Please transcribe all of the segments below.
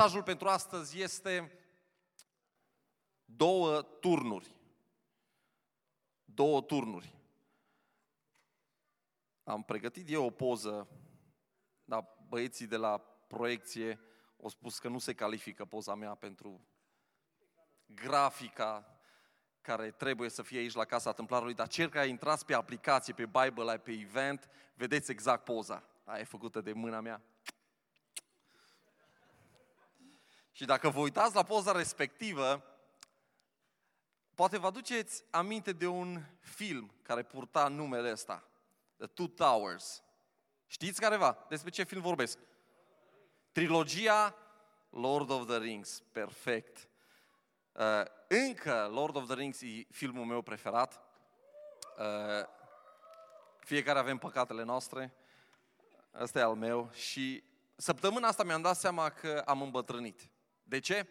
Mesajul pentru astăzi este două turnuri. Două turnuri. Am pregătit eu o poză, dar băieții de la proiecție au spus că nu se califică poza mea pentru grafica care trebuie să fie aici la Casa Templarului, dar cer că intrați pe aplicație, pe Bible, pe event, vedeți exact poza. Aia e făcută de mâna mea. Și dacă vă uitați la poza respectivă, poate vă aduceți aminte de un film care purta numele ăsta, The Two Towers. Știți careva despre ce film vorbesc? Trilogia Lord of the Rings. Perfect. Uh, încă Lord of the Rings e filmul meu preferat. Uh, fiecare avem păcatele noastre. Ăsta e al meu. Și săptămâna asta mi-am dat seama că am îmbătrânit. De ce?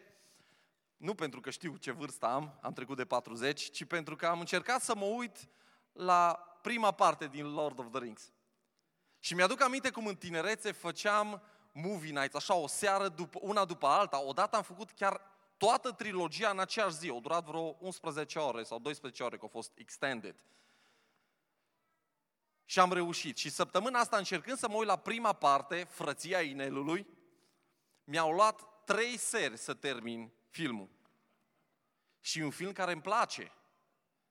Nu pentru că știu ce vârstă am, am trecut de 40, ci pentru că am încercat să mă uit la prima parte din Lord of the Rings. Și mi-aduc aminte cum în tinerețe făceam movie nights, așa o seară după, una după alta. Odată am făcut chiar toată trilogia în aceeași zi. Au durat vreo 11 ore sau 12 ore, că a fost extended. Și am reușit. Și săptămâna asta, încercând să mă uit la prima parte, Frăția Inelului, mi-au luat trei seri să termin filmul. Și un film care îmi place.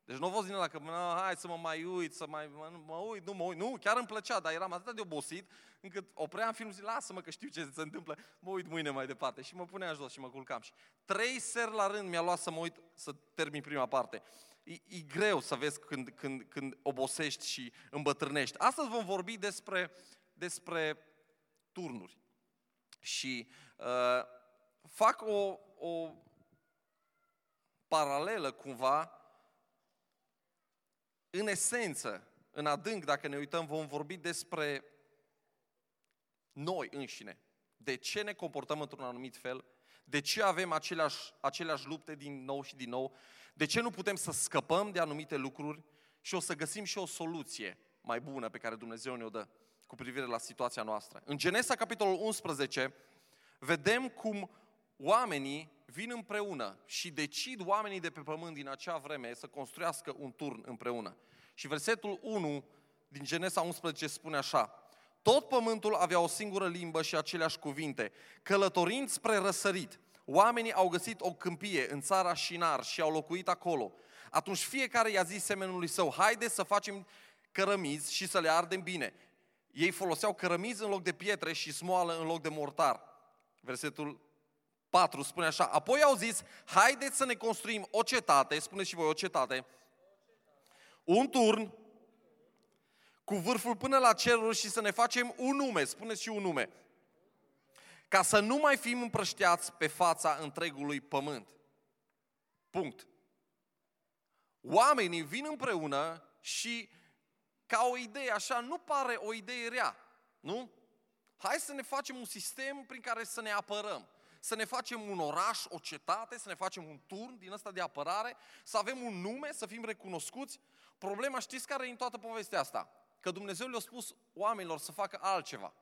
Deci nu a fost din ăla că, hai să mă mai uit, să mai, mă, mă uit, nu mă uit. Nu, chiar îmi plăcea, dar eram atât de obosit, încât opream filmul și lasă-mă că știu ce se întâmplă, mă uit mâine mai departe. Și mă puneam jos și mă culcam. Și trei seri la rând mi-a luat să mă uit, să termin prima parte. E, e greu să vezi când, când, când obosești și îmbătrânești. Astăzi vom vorbi despre, despre turnuri. Și uh, fac o, o paralelă cumva în esență, în adânc, dacă ne uităm, vom vorbi despre noi înșine. De ce ne comportăm într-un anumit fel? De ce avem aceleași, aceleași lupte din nou și din nou? De ce nu putem să scăpăm de anumite lucruri? Și o să găsim și o soluție mai bună pe care Dumnezeu ne-o dă cu privire la situația noastră. În Genesa, capitolul 11, vedem cum oamenii vin împreună și decid oamenii de pe pământ din acea vreme să construiască un turn împreună. Și versetul 1 din Genesa 11 spune așa, tot pământul avea o singură limbă și aceleași cuvinte. Călătorind spre răsărit, oamenii au găsit o câmpie în țara Șinar și au locuit acolo. Atunci fiecare i-a zis semenului său, haide să facem cărămizi și să le ardem bine. Ei foloseau cărămizi în loc de pietre și smoală în loc de mortar. Versetul 4 spune așa, apoi au zis, haideți să ne construim o cetate, spuneți și voi o cetate, un turn cu vârful până la ceruri și să ne facem un nume, spuneți și un nume, ca să nu mai fim împrășteați pe fața întregului pământ. Punct. Oamenii vin împreună și ca o idee așa, nu pare o idee rea, nu? Hai să ne facem un sistem prin care să ne apărăm să ne facem un oraș, o cetate, să ne facem un turn din ăsta de apărare, să avem un nume, să fim recunoscuți. Problema știți care e în toată povestea asta? Că Dumnezeu le-a spus oamenilor să facă altceva.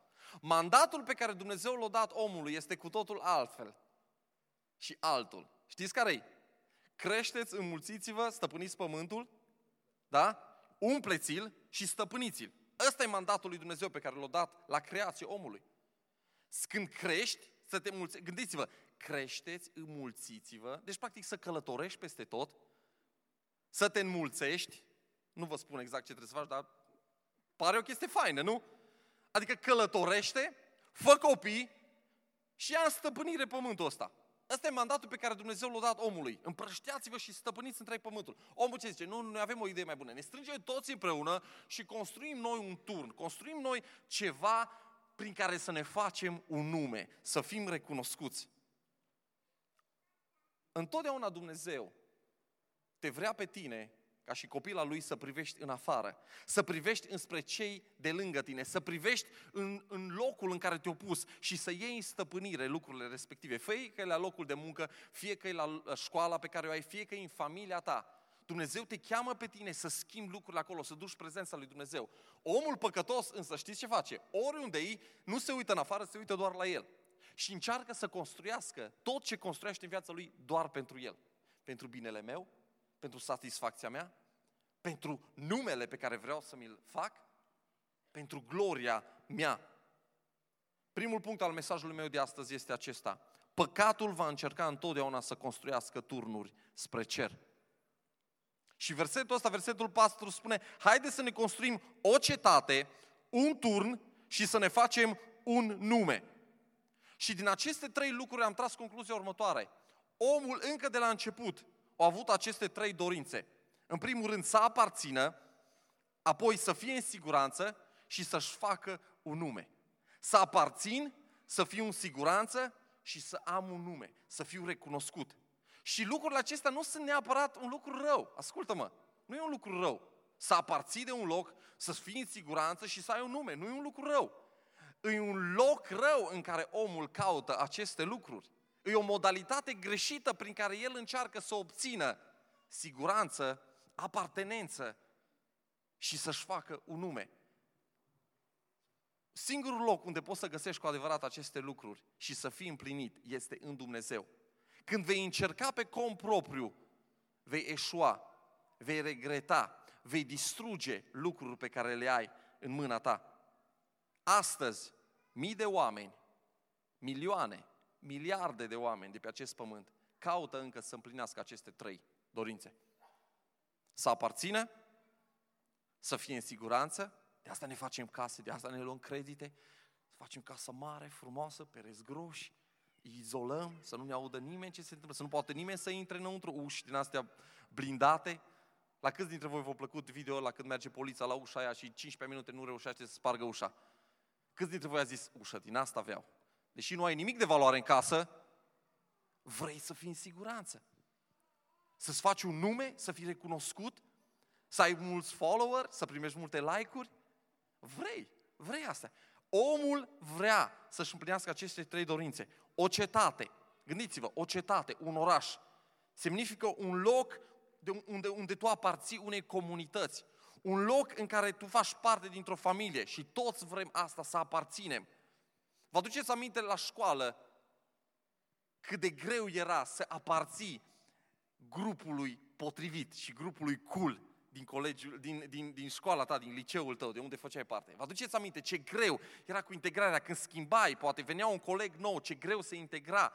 Mandatul pe care Dumnezeu l-a dat omului este cu totul altfel și altul. Știți care e? Creșteți, înmulțiți-vă, stăpâniți pământul, da? Umpleți-l și stăpâniți-l. Ăsta e mandatul lui Dumnezeu pe care l-a dat la creație omului. Când crești, să te mulți... Gândiți-vă, creșteți, înmulțiți-vă, deci practic să călătorești peste tot, să te înmulțești, nu vă spun exact ce trebuie să faci, dar pare o chestie faină, nu? Adică călătorește, fă copii și ia în stăpânire pământul ăsta. Ăsta e mandatul pe care Dumnezeu l-a dat omului. Împrășteați-vă și stăpâniți întreg pământul. Omul ce zice? Nu, noi avem o idee mai bună. Ne strângem toți împreună și construim noi un turn. Construim noi ceva prin care să ne facem un nume, să fim recunoscuți. Întotdeauna Dumnezeu te vrea pe tine ca și copila lui să privești în afară, să privești înspre cei de lângă tine, să privești în, în locul în care te-au pus și să iei în stăpânire lucrurile respective. Fie că e la locul de muncă, fie că e la școala pe care o ai, fie că e în familia ta. Dumnezeu te cheamă pe tine să schimbi lucrurile acolo, să duci prezența lui Dumnezeu. Omul păcătos însă știți ce face? Oriunde e, nu se uită în afară, se uită doar la el. și încearcă să construiască tot ce construiește în viața lui doar pentru el. Pentru binele meu, pentru satisfacția mea, pentru numele pe care vreau să mi-l fac, pentru gloria mea. Primul punct al mesajului meu de astăzi este acesta. Păcatul va încerca întotdeauna să construiască turnuri spre cer. Și versetul ăsta, versetul 4 spune, haide să ne construim o cetate, un turn și să ne facem un nume. Și din aceste trei lucruri am tras concluzia următoare. Omul încă de la început a avut aceste trei dorințe. În primul rând să aparțină, apoi să fie în siguranță și să-și facă un nume. Să aparțin, să fiu în siguranță și să am un nume, să fiu recunoscut. Și lucrurile acestea nu sunt neapărat un lucru rău. Ascultă-mă, nu e un lucru rău. Să aparții de un loc, să fii în siguranță și să ai un nume. Nu e un lucru rău. E un loc rău în care omul caută aceste lucruri. E o modalitate greșită prin care el încearcă să obțină siguranță, apartenență și să-și facă un nume. Singurul loc unde poți să găsești cu adevărat aceste lucruri și să fii împlinit este în Dumnezeu. Când vei încerca pe cont propriu, vei eșua, vei regreta, vei distruge lucruri pe care le ai în mâna ta. Astăzi, mii de oameni, milioane, miliarde de oameni de pe acest pământ caută încă să împlinească aceste trei dorințe. Să aparțină, să fie în siguranță, de asta ne facem case, de asta ne luăm credite, să facem casă mare, frumoasă, pereți groși, izolăm, să nu ne audă nimeni ce se întâmplă, să nu poate nimeni să intre înăuntru, uși din astea blindate. La câți dintre voi v-a plăcut video la când merge poliția la ușa aia și 15 minute nu reușește să spargă ușa? Câți dintre voi a zis, ușă, din asta aveau? Deși nu ai nimic de valoare în casă, vrei să fii în siguranță. Să-ți faci un nume, să fii recunoscut, să ai mulți follower, să primești multe like-uri. Vrei, vrei asta. Omul vrea să-și împlinească aceste trei dorințe. O cetate, gândiți-vă, o cetate, un oraș, semnifică un loc de unde, unde tu aparții unei comunități. Un loc în care tu faci parte dintr-o familie și toți vrem asta, să aparținem. Vă aduceți aminte la școală cât de greu era să aparții grupului potrivit și grupului cool din, colegiul, din, din, din școala ta, din liceul tău, de unde făceai parte. Vă aduceți aminte ce greu era cu integrarea, când schimbai, poate venea un coleg nou, ce greu se integra.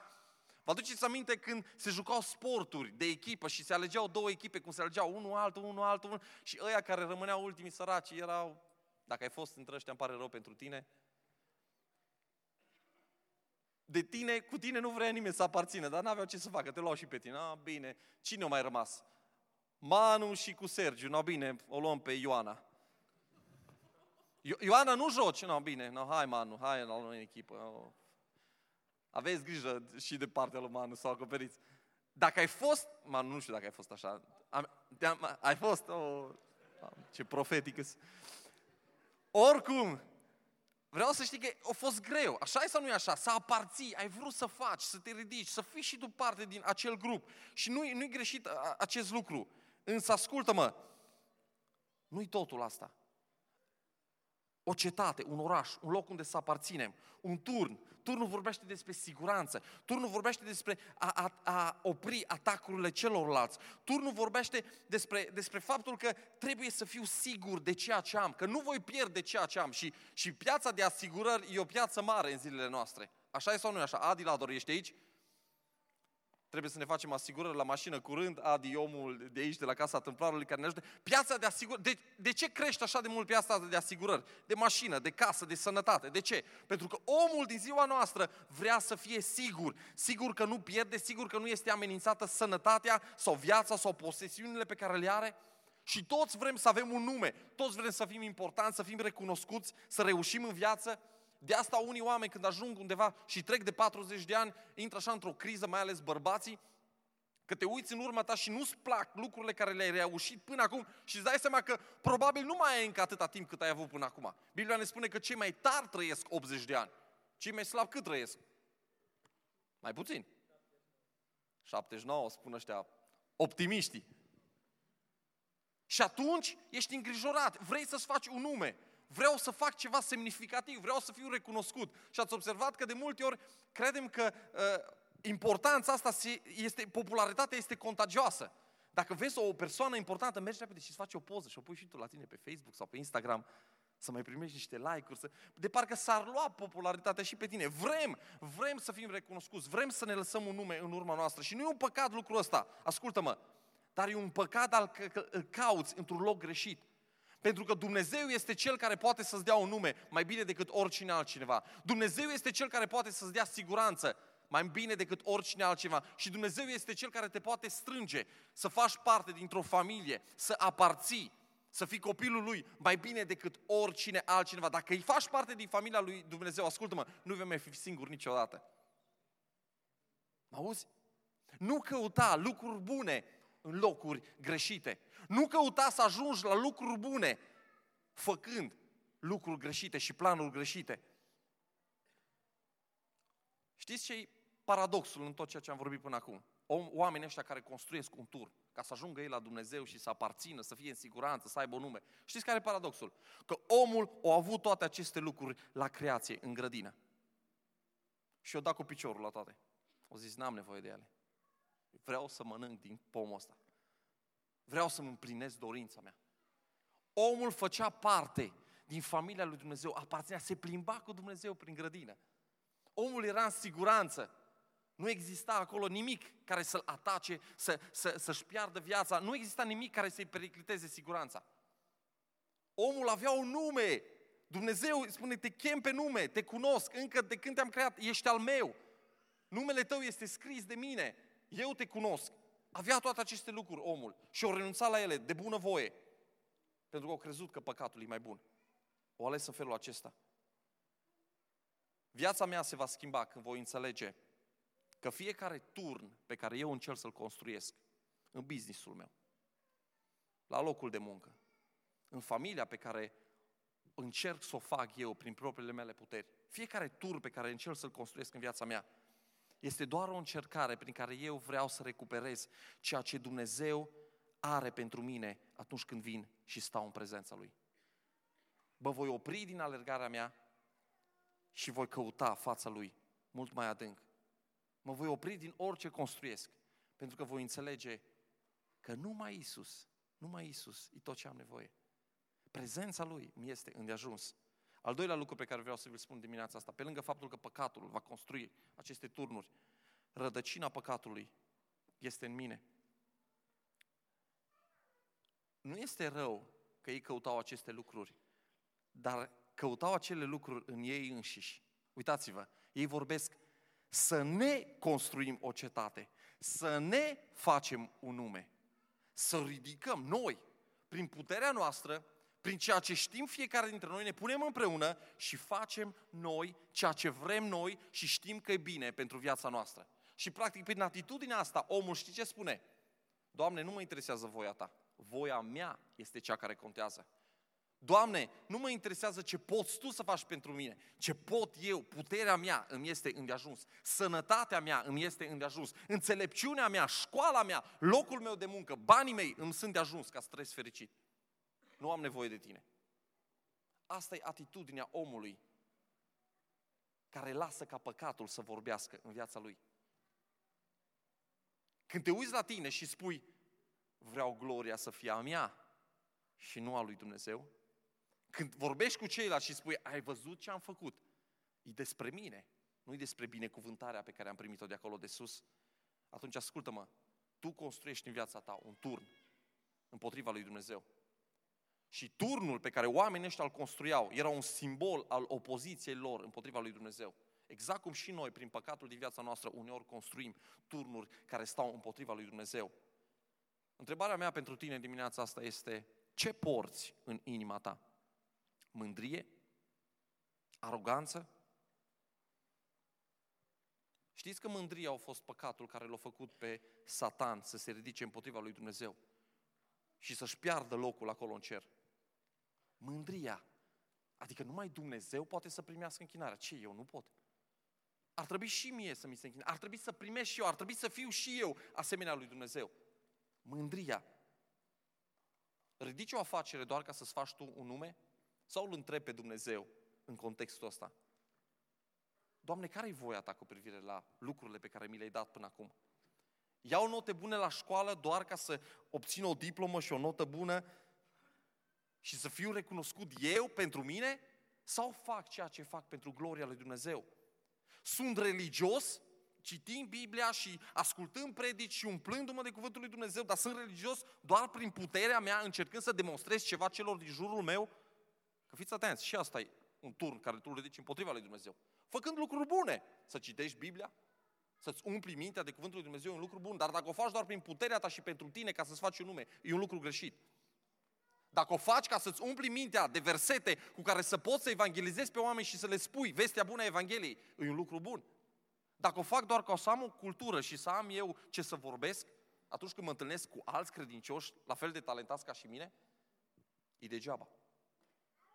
Vă aduceți aminte când se jucau sporturi de echipă și se alegeau două echipe, cum se alegeau unul altul, unul altul, unul, și ăia care rămâneau ultimii săraci erau, dacă ai fost între ăștia, îmi pare rău pentru tine, de tine, cu tine nu vrea nimeni să aparțină, dar n-aveau ce să facă, te luau și pe tine. Ah, bine, cine a mai rămas? Manu și cu Sergiu, no bine, o luăm pe Ioana. Ioana nu joci, no bine, no, hai Manu, hai la noi în echipă. Oh. Aveți grijă și de partea lui Manu să o acoperiți. Dacă ai fost, Manu, nu știu dacă ai fost așa, am, am, ai fost, oh, ce profetic Oricum, Vreau să știi că a fost greu. Așa e sau nu e așa? Să aparții, ai vrut să faci, să te ridici, să fii și tu parte din acel grup. Și nu-i, nu greșit acest lucru. Însă ascultă-mă, nu-i totul asta. O cetate, un oraș, un loc unde să aparținem, un turn. Turnul vorbește despre siguranță. Turnul vorbește despre a, a, a opri atacurile celorlalți. Turnul vorbește despre, despre faptul că trebuie să fiu sigur de ceea ce am, că nu voi pierde ceea ce am. Și, și piața de asigurări e o piață mare în zilele noastre. Așa e sau nu e așa? Adi Lador, ești aici? Trebuie să ne facem asigurări la mașină curând, Adi, omul de aici, de la Casa Tâmplarului, care ne ajută. Piața de asigurări, de, de ce crește așa de mult piața de asigurări? De mașină, de casă, de sănătate. De ce? Pentru că omul din ziua noastră vrea să fie sigur. Sigur că nu pierde, sigur că nu este amenințată sănătatea sau viața sau posesiunile pe care le are. Și toți vrem să avem un nume, toți vrem să fim importanți, să fim recunoscuți, să reușim în viață. De asta unii oameni când ajung undeva și trec de 40 de ani, intră așa într-o criză, mai ales bărbații, că te uiți în urma ta și nu-ți plac lucrurile care le-ai reușit până acum și îți dai seama că probabil nu mai ai încă atâta timp cât ai avut până acum. Biblia ne spune că cei mai tari trăiesc 80 de ani. Cei mai slabi cât trăiesc? Mai puțin. 79, spun ăștia, optimiștii. Și atunci ești îngrijorat, vrei să-ți faci un nume, Vreau să fac ceva semnificativ, vreau să fiu recunoscut. Și ați observat că de multe ori credem că uh, importanța asta este, popularitatea este contagioasă. Dacă vezi o persoană importantă, mergi repede și îți faci o poză și o pui și tu la tine pe Facebook sau pe Instagram să mai primești niște like-uri, să... de parcă s-ar lua popularitatea și pe tine. Vrem, vrem să fim recunoscuți, vrem să ne lăsăm un nume în urma noastră și nu e un păcat lucrul ăsta, ascultă-mă, dar e un păcat al că îl cauți într-un loc greșit. Pentru că Dumnezeu este Cel care poate să-ți dea un nume mai bine decât oricine altcineva. Dumnezeu este Cel care poate să-ți dea siguranță mai bine decât oricine altceva. Și Dumnezeu este Cel care te poate strânge, să faci parte dintr-o familie, să aparții, să fii copilul Lui mai bine decât oricine altcineva. Dacă îi faci parte din familia Lui Dumnezeu, ascultă-mă, nu vei mai fi singur niciodată. Mă auzi? Nu căuta lucruri bune în locuri greșite. Nu căuta să ajungi la lucruri bune făcând lucruri greșite și planuri greșite. Știți ce paradoxul în tot ceea ce am vorbit până acum. Oamenii ăștia care construiesc un tur ca să ajungă ei la Dumnezeu și să aparțină, să fie în siguranță, să aibă un nume. Știți care e paradoxul? Că omul a avut toate aceste lucruri la creație, în grădină. Și o dat cu piciorul la toate. O zis, n-am nevoie de ele. Vreau să mănânc din pomul ăsta. Vreau să-mi împlinesc dorința mea. Omul făcea parte din familia lui Dumnezeu, aparținea, se plimba cu Dumnezeu prin grădină. Omul era în siguranță. Nu exista acolo nimic care să-l atace, să, să, să-și piardă viața. Nu exista nimic care să-i pericliteze siguranța. Omul avea un nume. Dumnezeu spune, te chem pe nume, te cunosc, încă de când te-am creat, ești al meu. Numele tău este scris de mine, eu te cunosc. Avea toate aceste lucruri omul și o renunțat la ele de bună voie. Pentru că au crezut că păcatul e mai bun. O ales în felul acesta. Viața mea se va schimba când voi înțelege că fiecare turn pe care eu încerc să-l construiesc în businessul meu, la locul de muncă, în familia pe care încerc să o fac eu prin propriile mele puteri, fiecare tur pe care încerc să-l construiesc în viața mea, este doar o încercare prin care eu vreau să recuperez ceea ce Dumnezeu are pentru mine atunci când vin și stau în prezența Lui. Bă, voi opri din alergarea mea și voi căuta fața Lui mult mai adânc. Mă voi opri din orice construiesc, pentru că voi înțelege că numai Isus, numai Isus e tot ce am nevoie. Prezența Lui mi este îndeajuns. Al doilea lucru pe care vreau să vi-l spun dimineața asta, pe lângă faptul că păcatul va construi aceste turnuri, rădăcina păcatului este în mine. Nu este rău că ei căutau aceste lucruri, dar căutau acele lucruri în ei înșiși. Uitați-vă, ei vorbesc să ne construim o cetate, să ne facem un nume, să ridicăm noi, prin puterea noastră, prin ceea ce știm fiecare dintre noi, ne punem împreună și facem noi ceea ce vrem noi și știm că e bine pentru viața noastră. Și practic prin atitudinea asta, omul știe ce spune? Doamne, nu mă interesează voia ta, voia mea este cea care contează. Doamne, nu mă interesează ce poți Tu să faci pentru mine, ce pot eu, puterea mea îmi este îndeajuns, sănătatea mea îmi este îndeajuns, înțelepciunea mea, școala mea, locul meu de muncă, banii mei îmi sunt de ajuns ca să trăiesc fericit. Nu am nevoie de tine. Asta e atitudinea omului care lasă ca păcatul să vorbească în viața lui. Când te uiți la tine și spui, vreau gloria să fie a mea și nu a lui Dumnezeu, când vorbești cu ceilalți și spui, ai văzut ce am făcut? E despre mine, nu e despre binecuvântarea pe care am primit-o de acolo de sus. Atunci ascultă-mă, tu construiești în viața ta un turn împotriva lui Dumnezeu. Și turnul pe care oamenii ăștia îl construiau era un simbol al opoziției lor împotriva lui Dumnezeu. Exact cum și noi, prin păcatul din viața noastră, uneori construim turnuri care stau împotriva lui Dumnezeu. Întrebarea mea pentru tine dimineața asta este, ce porți în inima ta? Mândrie? Aroganță? Știți că mândria a fost păcatul care l-a făcut pe Satan să se ridice împotriva lui Dumnezeu și să-și piardă locul acolo în cer. Mândria. Adică numai Dumnezeu poate să primească închinarea. Ce, eu nu pot? Ar trebui și mie să mi se închine. Ar trebui să primesc și eu. Ar trebui să fiu și eu asemenea lui Dumnezeu. Mândria. Ridici o afacere doar ca să-ți faci tu un nume? Sau îl întreb pe Dumnezeu în contextul ăsta? Doamne, care e voia ta cu privire la lucrurile pe care mi le-ai dat până acum? Iau note bune la școală doar ca să obțin o diplomă și o notă bună și să fiu recunoscut eu pentru mine? Sau fac ceea ce fac pentru gloria lui Dumnezeu? Sunt religios, citind Biblia și ascultând predici și umplându-mă de cuvântul lui Dumnezeu, dar sunt religios doar prin puterea mea, încercând să demonstrez ceva celor din jurul meu? Că fiți atenți, și asta e un turn care tu îl ridici împotriva lui Dumnezeu. Făcând lucruri bune, să citești Biblia, să-ți umpli mintea de cuvântul lui Dumnezeu, e un lucru bun, dar dacă o faci doar prin puterea ta și pentru tine ca să-ți faci un nume, e un lucru greșit. Dacă o faci ca să-ți umpli mintea de versete cu care să poți să evangelizezi pe oameni și să le spui vestea bună a Evangheliei, e un lucru bun. Dacă o fac doar ca să am o cultură și să am eu ce să vorbesc, atunci când mă întâlnesc cu alți credincioși, la fel de talentați ca și mine, e degeaba.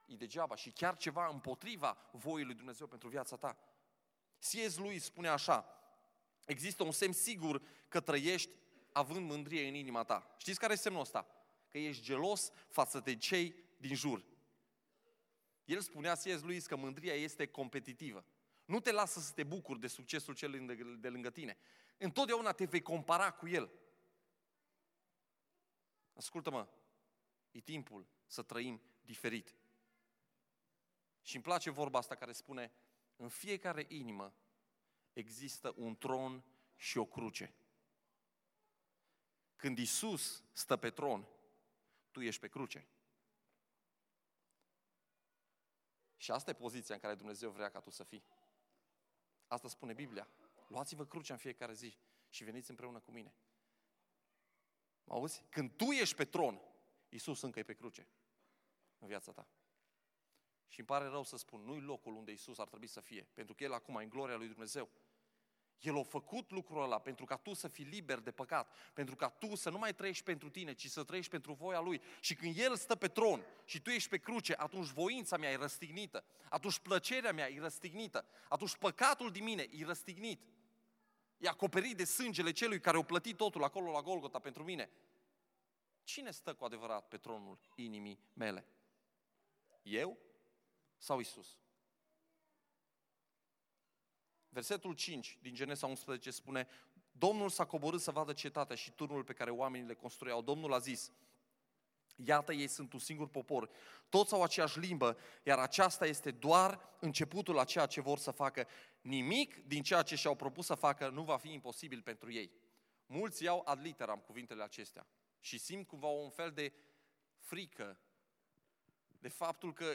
E degeaba și chiar ceva împotriva voii lui Dumnezeu pentru viața ta. C.S. lui spune așa, există un semn sigur că trăiești având mândrie în inima ta. Știți care e semnul ăsta? Că ești gelos față de cei din jur. El spunea C.S. lui că mândria este competitivă. Nu te lasă să te bucuri de succesul celui de lângă tine. Întotdeauna te vei compara cu el. Ascultă-mă, e timpul să trăim diferit. Și îmi place vorba asta care spune, în fiecare inimă există un tron și o cruce. Când Isus stă pe tron, tu ești pe cruce. Și asta e poziția în care Dumnezeu vrea ca tu să fii. Asta spune Biblia. Luați-vă crucea în fiecare zi și veniți împreună cu mine. Mă auzi? Când tu ești pe tron, Iisus încă e pe cruce în viața ta. Și îmi pare rău să spun, nu-i locul unde Iisus ar trebui să fie, pentru că El acum e în gloria lui Dumnezeu. El a făcut lucrul ăla pentru ca tu să fii liber de păcat, pentru ca tu să nu mai trăiești pentru tine, ci să trăiești pentru voia Lui. Și când El stă pe tron și tu ești pe cruce, atunci voința mea e răstignită, atunci plăcerea mea e răstignită, atunci păcatul din mine e răstignit. E acoperit de sângele celui care a plătit totul acolo la Golgota pentru mine. Cine stă cu adevărat pe tronul inimii mele? Eu sau Isus? Versetul 5 din Genesa 11 spune Domnul s-a coborât să vadă cetatea și turnul pe care oamenii le construiau. Domnul a zis, Iată, ei sunt un singur popor, toți au aceeași limbă, iar aceasta este doar începutul la ceea ce vor să facă. Nimic din ceea ce și-au propus să facă nu va fi imposibil pentru ei. Mulți iau ad literam cuvintele acestea și simt cumva un fel de frică de faptul că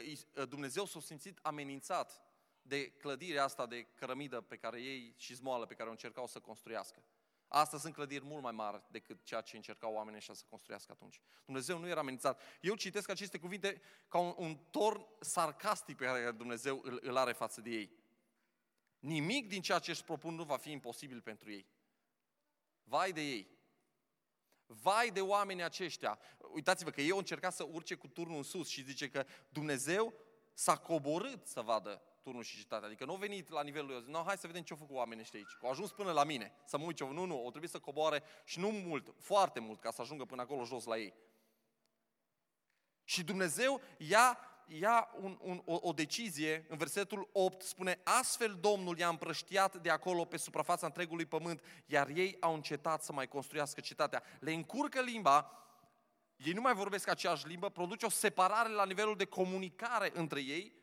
Dumnezeu s-a simțit amenințat de clădirea asta de cărămidă pe care ei și zmoală pe care o încercau să construiască. Asta sunt clădiri mult mai mari decât ceea ce încercau oamenii ăștia să construiască atunci. Dumnezeu nu era amenințat. Eu citesc aceste cuvinte ca un, un torn sarcastic pe care Dumnezeu îl, îl are față de ei. Nimic din ceea ce își propun nu va fi imposibil pentru ei. Vai de ei! Vai de oamenii aceștia! Uitați-vă că ei au încercat să urce cu turnul în sus și zice că Dumnezeu s-a coborât să vadă turnul și cetatea. Adică nu au venit la nivelul lui, no, hai să vedem ce au făcut oamenii ăștia aici. Au ajuns până la mine, să mă uit ce Nu, nu, au trebuit să coboare și nu mult, foarte mult, ca să ajungă până acolo jos la ei. Și Dumnezeu ia, ia un, un, o, o decizie, în versetul 8 spune, astfel Domnul i-a împrăștiat de acolo pe suprafața întregului pământ, iar ei au încetat să mai construiască cetatea. Le încurcă limba, ei nu mai vorbesc aceeași limbă, produce o separare la nivelul de comunicare între ei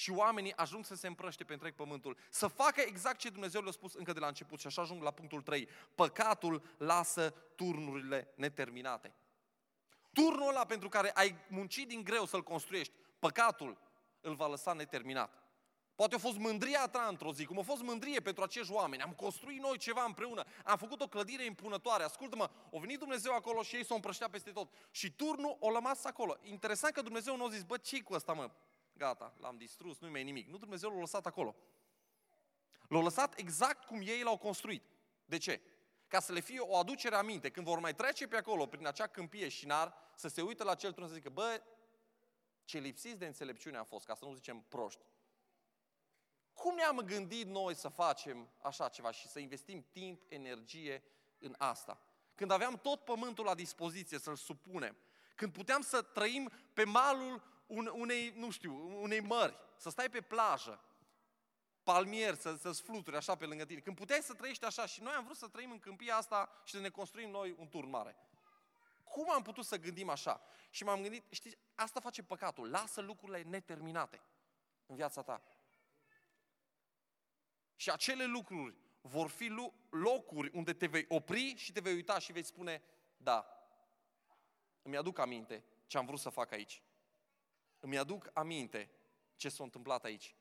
și oamenii ajung să se împrăște pe întreg pământul, să facă exact ce Dumnezeu le-a spus încă de la început și așa ajung la punctul 3. Păcatul lasă turnurile neterminate. Turnul ăla pentru care ai muncit din greu să-l construiești, păcatul îl va lăsa neterminat. Poate a fost mândria ta într-o zi, cum a fost mândrie pentru acești oameni. Am construit noi ceva împreună, am făcut o clădire impunătoare. Ascultă-mă, a venit Dumnezeu acolo și ei s-au împrăștea peste tot. Și turnul o lămas acolo. Interesant că Dumnezeu nu a zis, bă, ce cu asta, mă? Gata, l-am distrus, nu-i mai nimic. Nu, Dumnezeu l-a lăsat acolo. L-a lăsat exact cum ei l-au construit. De ce? Ca să le fie o aducere aminte, când vor mai trece pe acolo, prin acea câmpie și nar, să se uită la cel tron să zică, bă, ce lipsiți de înțelepciune a fost, ca să nu zicem proști. Cum ne-am gândit noi să facem așa ceva și să investim timp, energie în asta? Când aveam tot pământul la dispoziție să-l supunem, când puteam să trăim pe malul unei, nu știu, unei mări, să stai pe plajă, palmier, să, să-ți fluturi așa pe lângă tine. Când puteai să trăiești așa și noi am vrut să trăim în câmpia asta și să ne construim noi un turn mare. Cum am putut să gândim așa? Și m-am gândit, știi, asta face păcatul. Lasă lucrurile neterminate în viața ta. Și acele lucruri vor fi locuri unde te vei opri și te vei uita și vei spune, da, îmi aduc aminte ce am vrut să fac aici. Îmi aduc aminte ce s-a întâmplat aici.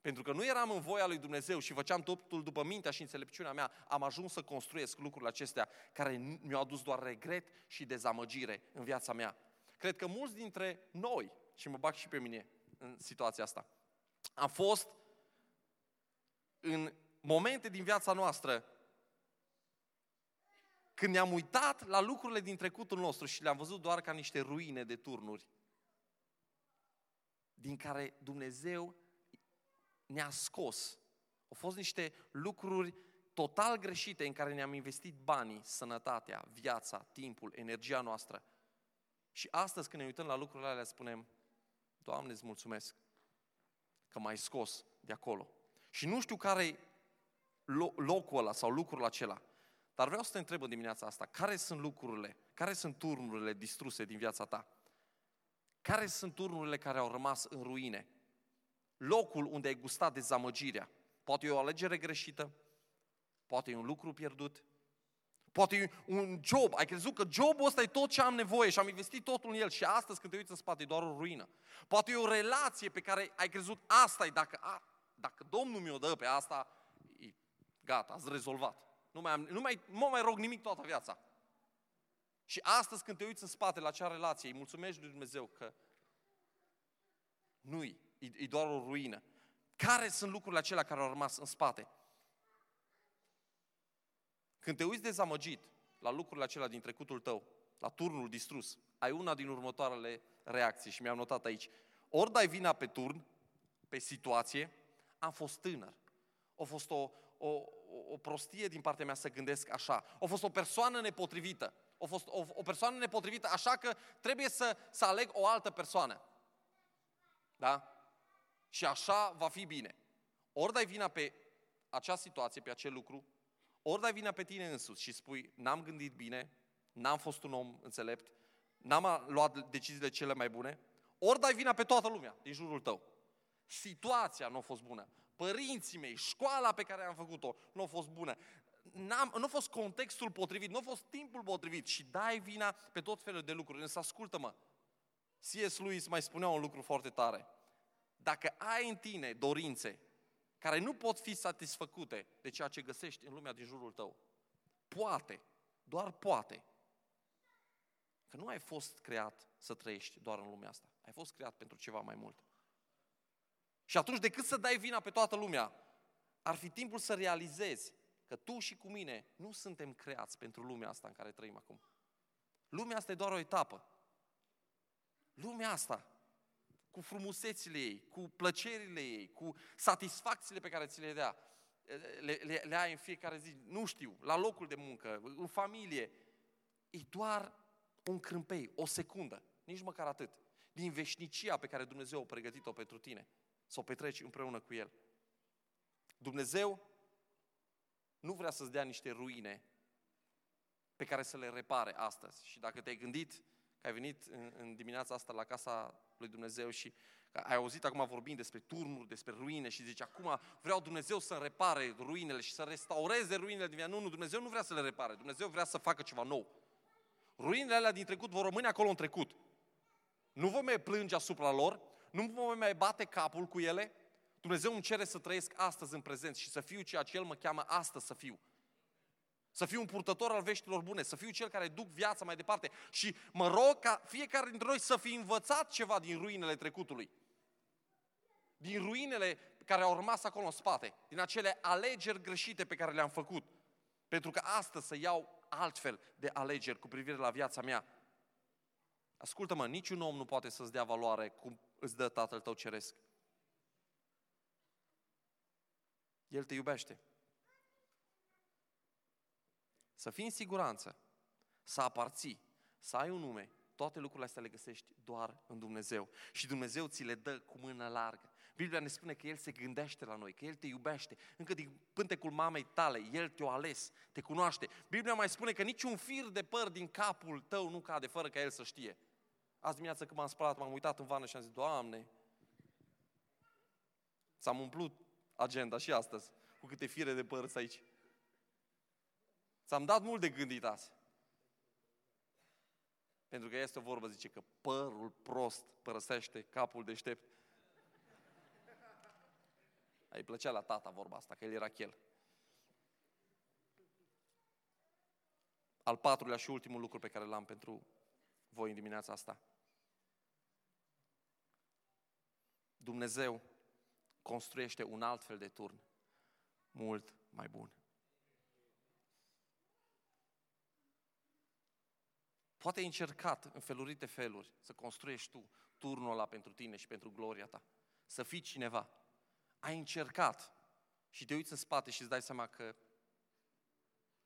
Pentru că nu eram în voia lui Dumnezeu și făceam totul după mintea și înțelepciunea mea, am ajuns să construiesc lucrurile acestea care mi-au adus doar regret și dezamăgire în viața mea. Cred că mulți dintre noi, și mă bag și pe mine în situația asta, am fost în momente din viața noastră când ne-am uitat la lucrurile din trecutul nostru și le-am văzut doar ca niște ruine de turnuri, din care Dumnezeu ne-a scos. Au fost niște lucruri total greșite în care ne-am investit banii, sănătatea, viața, timpul, energia noastră. Și astăzi când ne uităm la lucrurile alea spunem, Doamne, îți mulțumesc că m-ai scos de acolo. Și nu știu care e locul ăla sau lucrul acela. Dar vreau să te întreb în dimineața asta, care sunt lucrurile, care sunt turnurile distruse din viața ta? Care sunt turnurile care au rămas în ruine? Locul unde ai gustat dezamăgirea. Poate e o alegere greșită, poate e un lucru pierdut, poate e un job. Ai crezut că jobul ăsta e tot ce am nevoie și am investit totul în el și astăzi când te uiți în spate e doar o ruină. Poate e o relație pe care ai crezut asta e, dacă, a, dacă Domnul mi-o dă pe asta, e gata, ați rezolvat. Nu mai, am, nu, mai, nu mă mai rog nimic toată viața. Și astăzi când te uiți în spate la acea relație, îi mulțumești lui Dumnezeu că nu-i, e, e doar o ruină. Care sunt lucrurile acelea care au rămas în spate? Când te uiți dezamăgit la lucrurile acelea din trecutul tău, la turnul distrus, ai una din următoarele reacții și mi-am notat aici. Ori dai vina pe turn, pe situație, am fost tânăr. A fost o, o, o prostie din partea mea să gândesc așa. A fost o persoană nepotrivită. A fost o, o persoană nepotrivită, așa că trebuie să, să aleg o altă persoană. Da? Și așa va fi bine. Ori dai vina pe acea situație, pe acel lucru, ori dai vina pe tine însuți și spui, n-am gândit bine, n-am fost un om înțelept, n-am luat deciziile cele mai bune, ori dai vina pe toată lumea din jurul tău. Situația nu a fost bună. Părinții mei, școala pe care am făcut-o nu a fost bună. N-am, nu a fost contextul potrivit, nu a fost timpul potrivit și dai vina pe tot felul de lucruri. Însă ascultă-mă, C.S. Lewis mai spunea un lucru foarte tare. Dacă ai în tine dorințe care nu pot fi satisfăcute de ceea ce găsești în lumea din jurul tău, poate, doar poate, că nu ai fost creat să trăiești doar în lumea asta. Ai fost creat pentru ceva mai mult. Și atunci, decât să dai vina pe toată lumea, ar fi timpul să realizezi că tu și cu mine nu suntem creați pentru lumea asta în care trăim acum. Lumea asta e doar o etapă. Lumea asta, cu frumusețile ei, cu plăcerile ei, cu satisfacțiile pe care ți le dea, le, le, le ai în fiecare zi, nu știu, la locul de muncă, în familie, e doar un crâmpei, o secundă, nici măcar atât, din veșnicia pe care Dumnezeu a pregătit-o pentru tine, să o petreci împreună cu El. Dumnezeu nu vrea să-ți dea niște ruine pe care să le repare astăzi. Și dacă te-ai gândit că ai venit în, în dimineața asta la casa lui Dumnezeu și ai auzit acum vorbind despre turnuri, despre ruine și zici, acum vreau Dumnezeu să repare ruinele și să restaureze ruinele din viața. Nu, nu, Dumnezeu nu vrea să le repare, Dumnezeu vrea să facă ceva nou. Ruinele alea din trecut vor rămâne acolo în trecut. Nu vom mai plânge asupra lor, nu vom mai bate capul cu ele. Dumnezeu îmi cere să trăiesc astăzi în prezent și să fiu ceea ce El mă cheamă astăzi să fiu. Să fiu un purtător al veștilor bune, să fiu cel care duc viața mai departe. Și mă rog ca fiecare dintre noi să fi învățat ceva din ruinele trecutului. Din ruinele care au rămas acolo în spate. Din acele alegeri greșite pe care le-am făcut. Pentru că astăzi să iau altfel de alegeri cu privire la viața mea. Ascultă-mă, niciun om nu poate să-ți dea valoare cum îți dă Tatăl tău ceresc. El te iubește. Să fii în siguranță, să aparții, să ai un nume, toate lucrurile astea le găsești doar în Dumnezeu. Și Dumnezeu ți le dă cu mână largă. Biblia ne spune că El se gândește la noi, că El te iubește. Încă din pântecul mamei tale, El te-a ales, te cunoaște. Biblia mai spune că niciun fir de păr din capul tău nu cade fără ca El să știe. Azi dimineață când m-am spălat, m-am uitat în vană și am zis, Doamne, ți-am umplut agenda și astăzi cu câte fire de păr aici. Ți-am dat mult de gândit azi. Pentru că este o vorbă, zice că părul prost părăsește capul deștept. Îi plăcea la tata vorba asta, că el era chel. Al patrulea și ultimul lucru pe care l-am pentru voi în dimineața asta. Dumnezeu construiește un alt fel de turn, mult mai bun. Poate ai încercat în felurite feluri să construiești tu turnul ăla pentru tine și pentru gloria ta. Să fii cineva. Ai încercat și te uiți în spate și îți dai seama că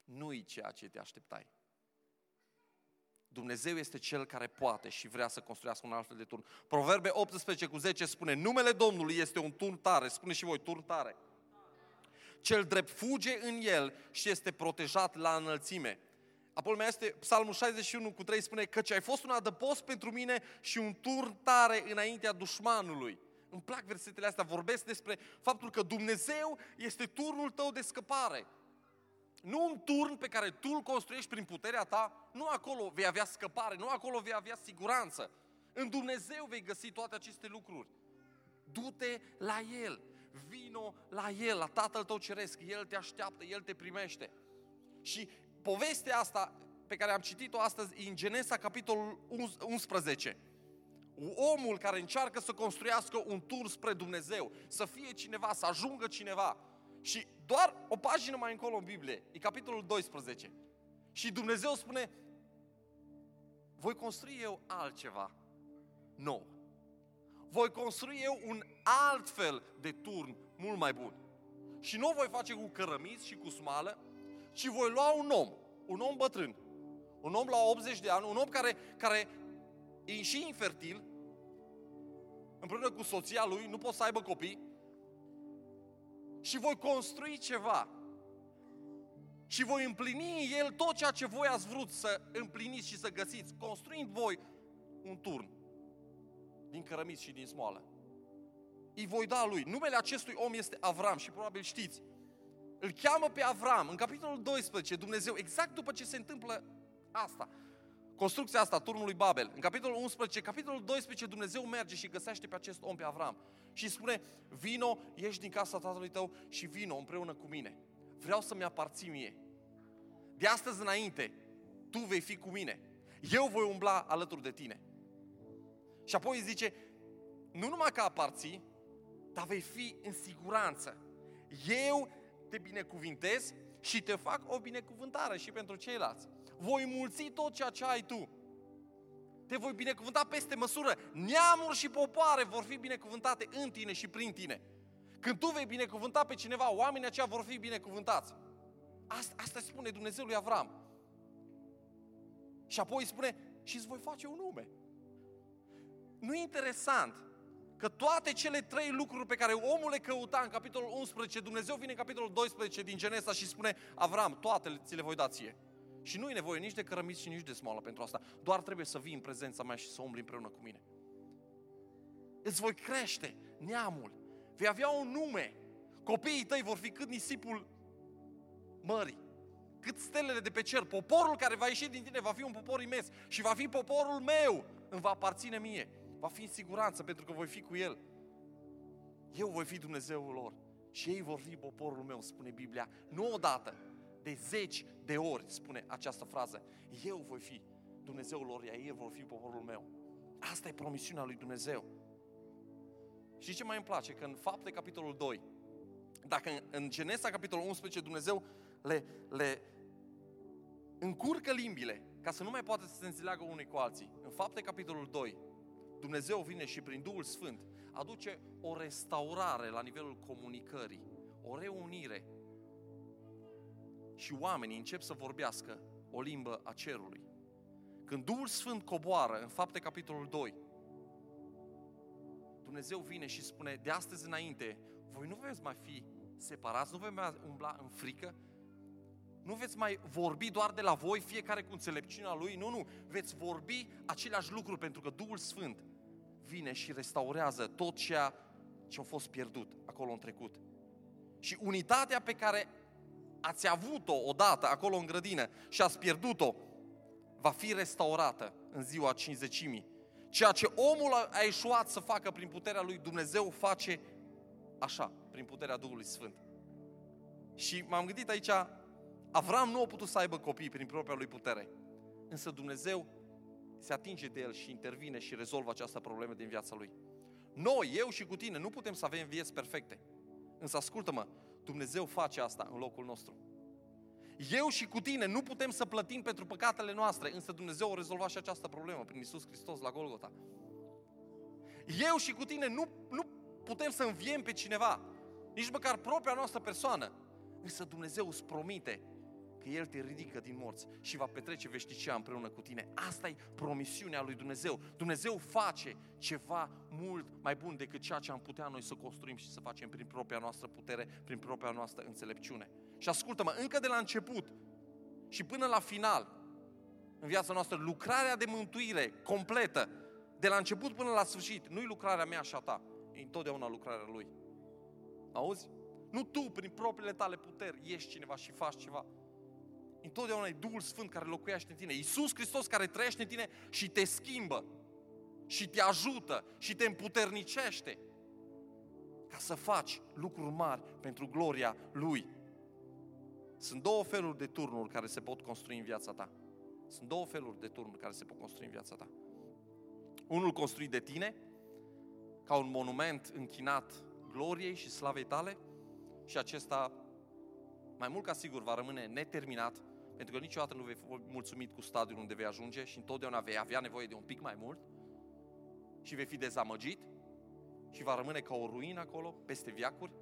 nu-i ceea ce te așteptai. Dumnezeu este Cel care poate și vrea să construiască un altfel de turn. Proverbe 18 cu 10 spune, numele Domnului este un turn tare. Spune și voi, turn tare. Cel drept fuge în el și este protejat la înălțime. Apoi mai este Psalmul 61 cu 3 spune că ai fost un adăpost pentru mine și un turn tare înaintea dușmanului. Îmi plac versetele astea, vorbesc despre faptul că Dumnezeu este turnul tău de scăpare. Nu un turn pe care tu îl construiești prin puterea ta, nu acolo vei avea scăpare, nu acolo vei avea siguranță. În Dumnezeu vei găsi toate aceste lucruri. Du-te la El, vino la El, la Tatăl tău ceresc, El te așteaptă, El te primește. Și povestea asta pe care am citit-o astăzi în Genesa, capitolul 11. Omul care încearcă să construiască un tur spre Dumnezeu, să fie cineva, să ajungă cineva. Și doar o pagină mai încolo în Biblie, e capitolul 12. Și Dumnezeu spune, voi construi eu altceva nou. Voi construi eu un alt fel de turn mult mai bun. Și nu o voi face cu cărămiți și cu smală, ci voi lua un om, un om bătrân, un om la 80 de ani, un om care, care e și infertil, împreună cu soția lui, nu poate să aibă copii, și voi construi ceva. Și voi împlini în el tot ceea ce voi ați vrut să împliniți și să găsiți, construind voi un turn din cărămiți și din smoală. Îi voi da lui. Numele acestui om este Avram și probabil știți. Îl cheamă pe Avram în capitolul 12, Dumnezeu, exact după ce se întâmplă asta, construcția asta, turnului Babel, în capitolul 11, capitolul 12, Dumnezeu merge și găsește pe acest om, pe Avram, și spune, vino, ieși din casa tatălui tău și vino împreună cu mine. Vreau să-mi aparții mie. De astăzi înainte, tu vei fi cu mine. Eu voi umbla alături de tine. Și apoi zice, nu numai că aparții, dar vei fi în siguranță. Eu te binecuvintez și te fac o binecuvântare și pentru ceilalți. Voi mulți tot ceea ce ai tu. Te voi binecuvânta peste măsură. Neamuri și popoare vor fi binecuvântate în tine și prin tine. Când tu vei binecuvânta pe cineva, oamenii aceia vor fi binecuvântați. Asta, asta spune Dumnezeu lui Avram. Și apoi spune, și îți voi face un nume. Nu e interesant că toate cele trei lucruri pe care omul le căuta în capitolul 11, Dumnezeu vine în capitolul 12 din Genesa și spune, Avram, toate ți le voi da ție. Și nu e nevoie nici de cărămiți și nici de smoală pentru asta. Doar trebuie să vii în prezența mea și să umbli împreună cu mine. Îți voi crește neamul. Vei avea un nume. Copiii tăi vor fi cât nisipul mării. Cât stelele de pe cer. Poporul care va ieși din tine va fi un popor imens. Și va fi poporul meu. Îmi va aparține mie va fi în siguranță pentru că voi fi cu El. Eu voi fi Dumnezeul lor și ei vor fi poporul meu, spune Biblia. Nu odată, de zeci de ori spune această frază. Eu voi fi Dumnezeul lor, iar ei vor fi poporul meu. Asta e promisiunea lui Dumnezeu. Și ce mai îmi place? Că în fapte capitolul 2, dacă în Genesa capitolul 11 Dumnezeu le, le încurcă limbile ca să nu mai poată să se înțeleagă unii cu alții. În fapte capitolul 2, Dumnezeu vine și prin Duhul Sfânt aduce o restaurare la nivelul comunicării, o reunire. Și oamenii încep să vorbească o limbă a cerului. Când Duhul Sfânt coboară în fapte capitolul 2, Dumnezeu vine și spune, de astăzi înainte, voi nu veți mai fi separați, nu veți mai umbla în frică, nu veți mai vorbi doar de la voi, fiecare cu înțelepciunea lui, nu, nu, veți vorbi aceleași lucruri pentru că Duhul Sfânt vine și restaurează tot ceea ce a fost pierdut acolo în trecut. Și unitatea pe care ați avut-o odată acolo în grădină și ați pierdut-o, va fi restaurată în ziua cinzecimii. Ceea ce omul a eșuat să facă prin puterea lui Dumnezeu face așa, prin puterea Duhului Sfânt. Și m-am gândit aici, Avram nu a putut să aibă copii prin propria lui putere. Însă Dumnezeu se atinge de el și intervine și rezolvă această problemă din viața lui. Noi, eu și cu tine, nu putem să avem vieți perfecte. Însă ascultă-mă, Dumnezeu face asta în locul nostru. Eu și cu tine nu putem să plătim pentru păcatele noastre, însă Dumnezeu a rezolvat și această problemă prin Isus Hristos la Golgota. Eu și cu tine nu, nu putem să înviem pe cineva, nici măcar propria noastră persoană, însă Dumnezeu îți promite că El te ridică din morți și va petrece veșnicia împreună cu tine. Asta e promisiunea lui Dumnezeu. Dumnezeu face ceva mult mai bun decât ceea ce am putea noi să construim și să facem prin propria noastră putere, prin propria noastră înțelepciune. Și ascultă-mă, încă de la început și până la final, în viața noastră, lucrarea de mântuire completă, de la început până la sfârșit, nu-i lucrarea mea și a ta, e întotdeauna lucrarea Lui. Auzi? Nu tu, prin propriile tale puteri, ești cineva și faci ceva. Întotdeauna e Duhul Sfânt care locuiește în tine. Iisus Hristos care trăiește în tine și te schimbă. Și te ajută și te împuternicește. Ca să faci lucruri mari pentru gloria Lui. Sunt două feluri de turnuri care se pot construi în viața ta. Sunt două feluri de turnuri care se pot construi în viața ta. Unul construit de tine, ca un monument închinat gloriei și slavei tale, și acesta mai mult ca sigur va rămâne neterminat, pentru că niciodată nu vei fi mulțumit cu stadiul unde vei ajunge și întotdeauna vei avea nevoie de un pic mai mult și vei fi dezamăgit și va rămâne ca o ruină acolo, peste viacuri,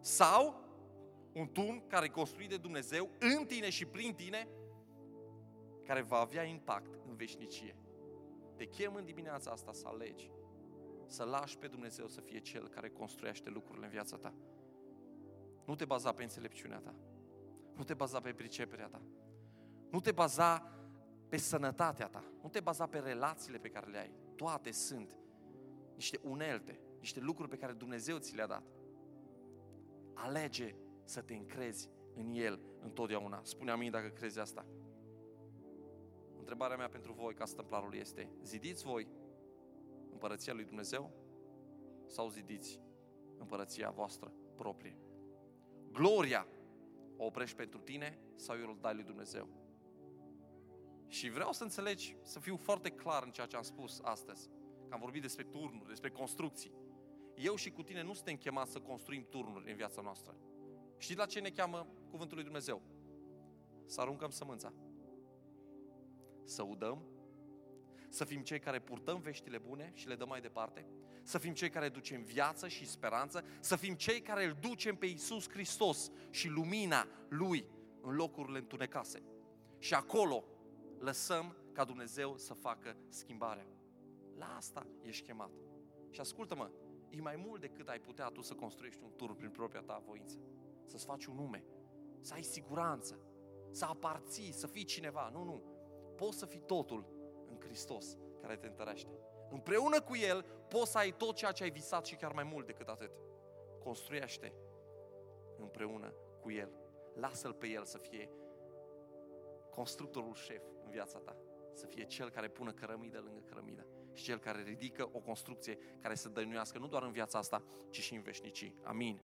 sau un turn care e construit de Dumnezeu în tine și prin tine, care va avea impact în veșnicie. Te chem în dimineața asta să alegi, să lași pe Dumnezeu să fie Cel care construiește lucrurile în viața ta. Nu te baza pe înțelepciunea ta. Nu te baza pe priceperea ta. Nu te baza pe sănătatea ta. Nu te baza pe relațiile pe care le ai. Toate sunt niște unelte, niște lucruri pe care Dumnezeu ți le-a dat. Alege să te încrezi în El întotdeauna. Spune amin dacă crezi asta. Întrebarea mea pentru voi ca stămplarul este, zidiți voi împărăția lui Dumnezeu sau zidiți împărăția voastră proprie? Gloria o oprești pentru tine sau îl dai lui Dumnezeu? Și vreau să înțelegi, să fiu foarte clar în ceea ce am spus astăzi. Că am vorbit despre turnuri, despre construcții. Eu și cu tine nu suntem chemați să construim turnuri în viața noastră. Știi la ce ne cheamă cuvântul lui Dumnezeu? Să aruncăm sămânța. Să udăm. Să fim cei care purtăm veștile bune și le dăm mai departe. Să fim cei care ducem viață și speranță. Să fim cei care îl ducem pe Iisus Hristos și lumina Lui în locurile întunecase. Și acolo lăsăm ca Dumnezeu să facă schimbarea. La asta ești chemat. Și ascultă-mă, e mai mult decât ai putea tu să construiești un tur prin propria ta voință. Să-ți faci un nume, să ai siguranță, să aparții, să fii cineva. Nu, nu. Poți să fii totul în Hristos care te întărește. Împreună cu El poți să ai tot ceea ce ai visat și chiar mai mult decât atât. Construiește împreună cu El. Lasă-L pe El să fie constructorul șef în viața ta. Să fie cel care pună cărămidă lângă cărămidă și cel care ridică o construcție care să dăinuiască nu doar în viața asta, ci și în veșnicii. Amin.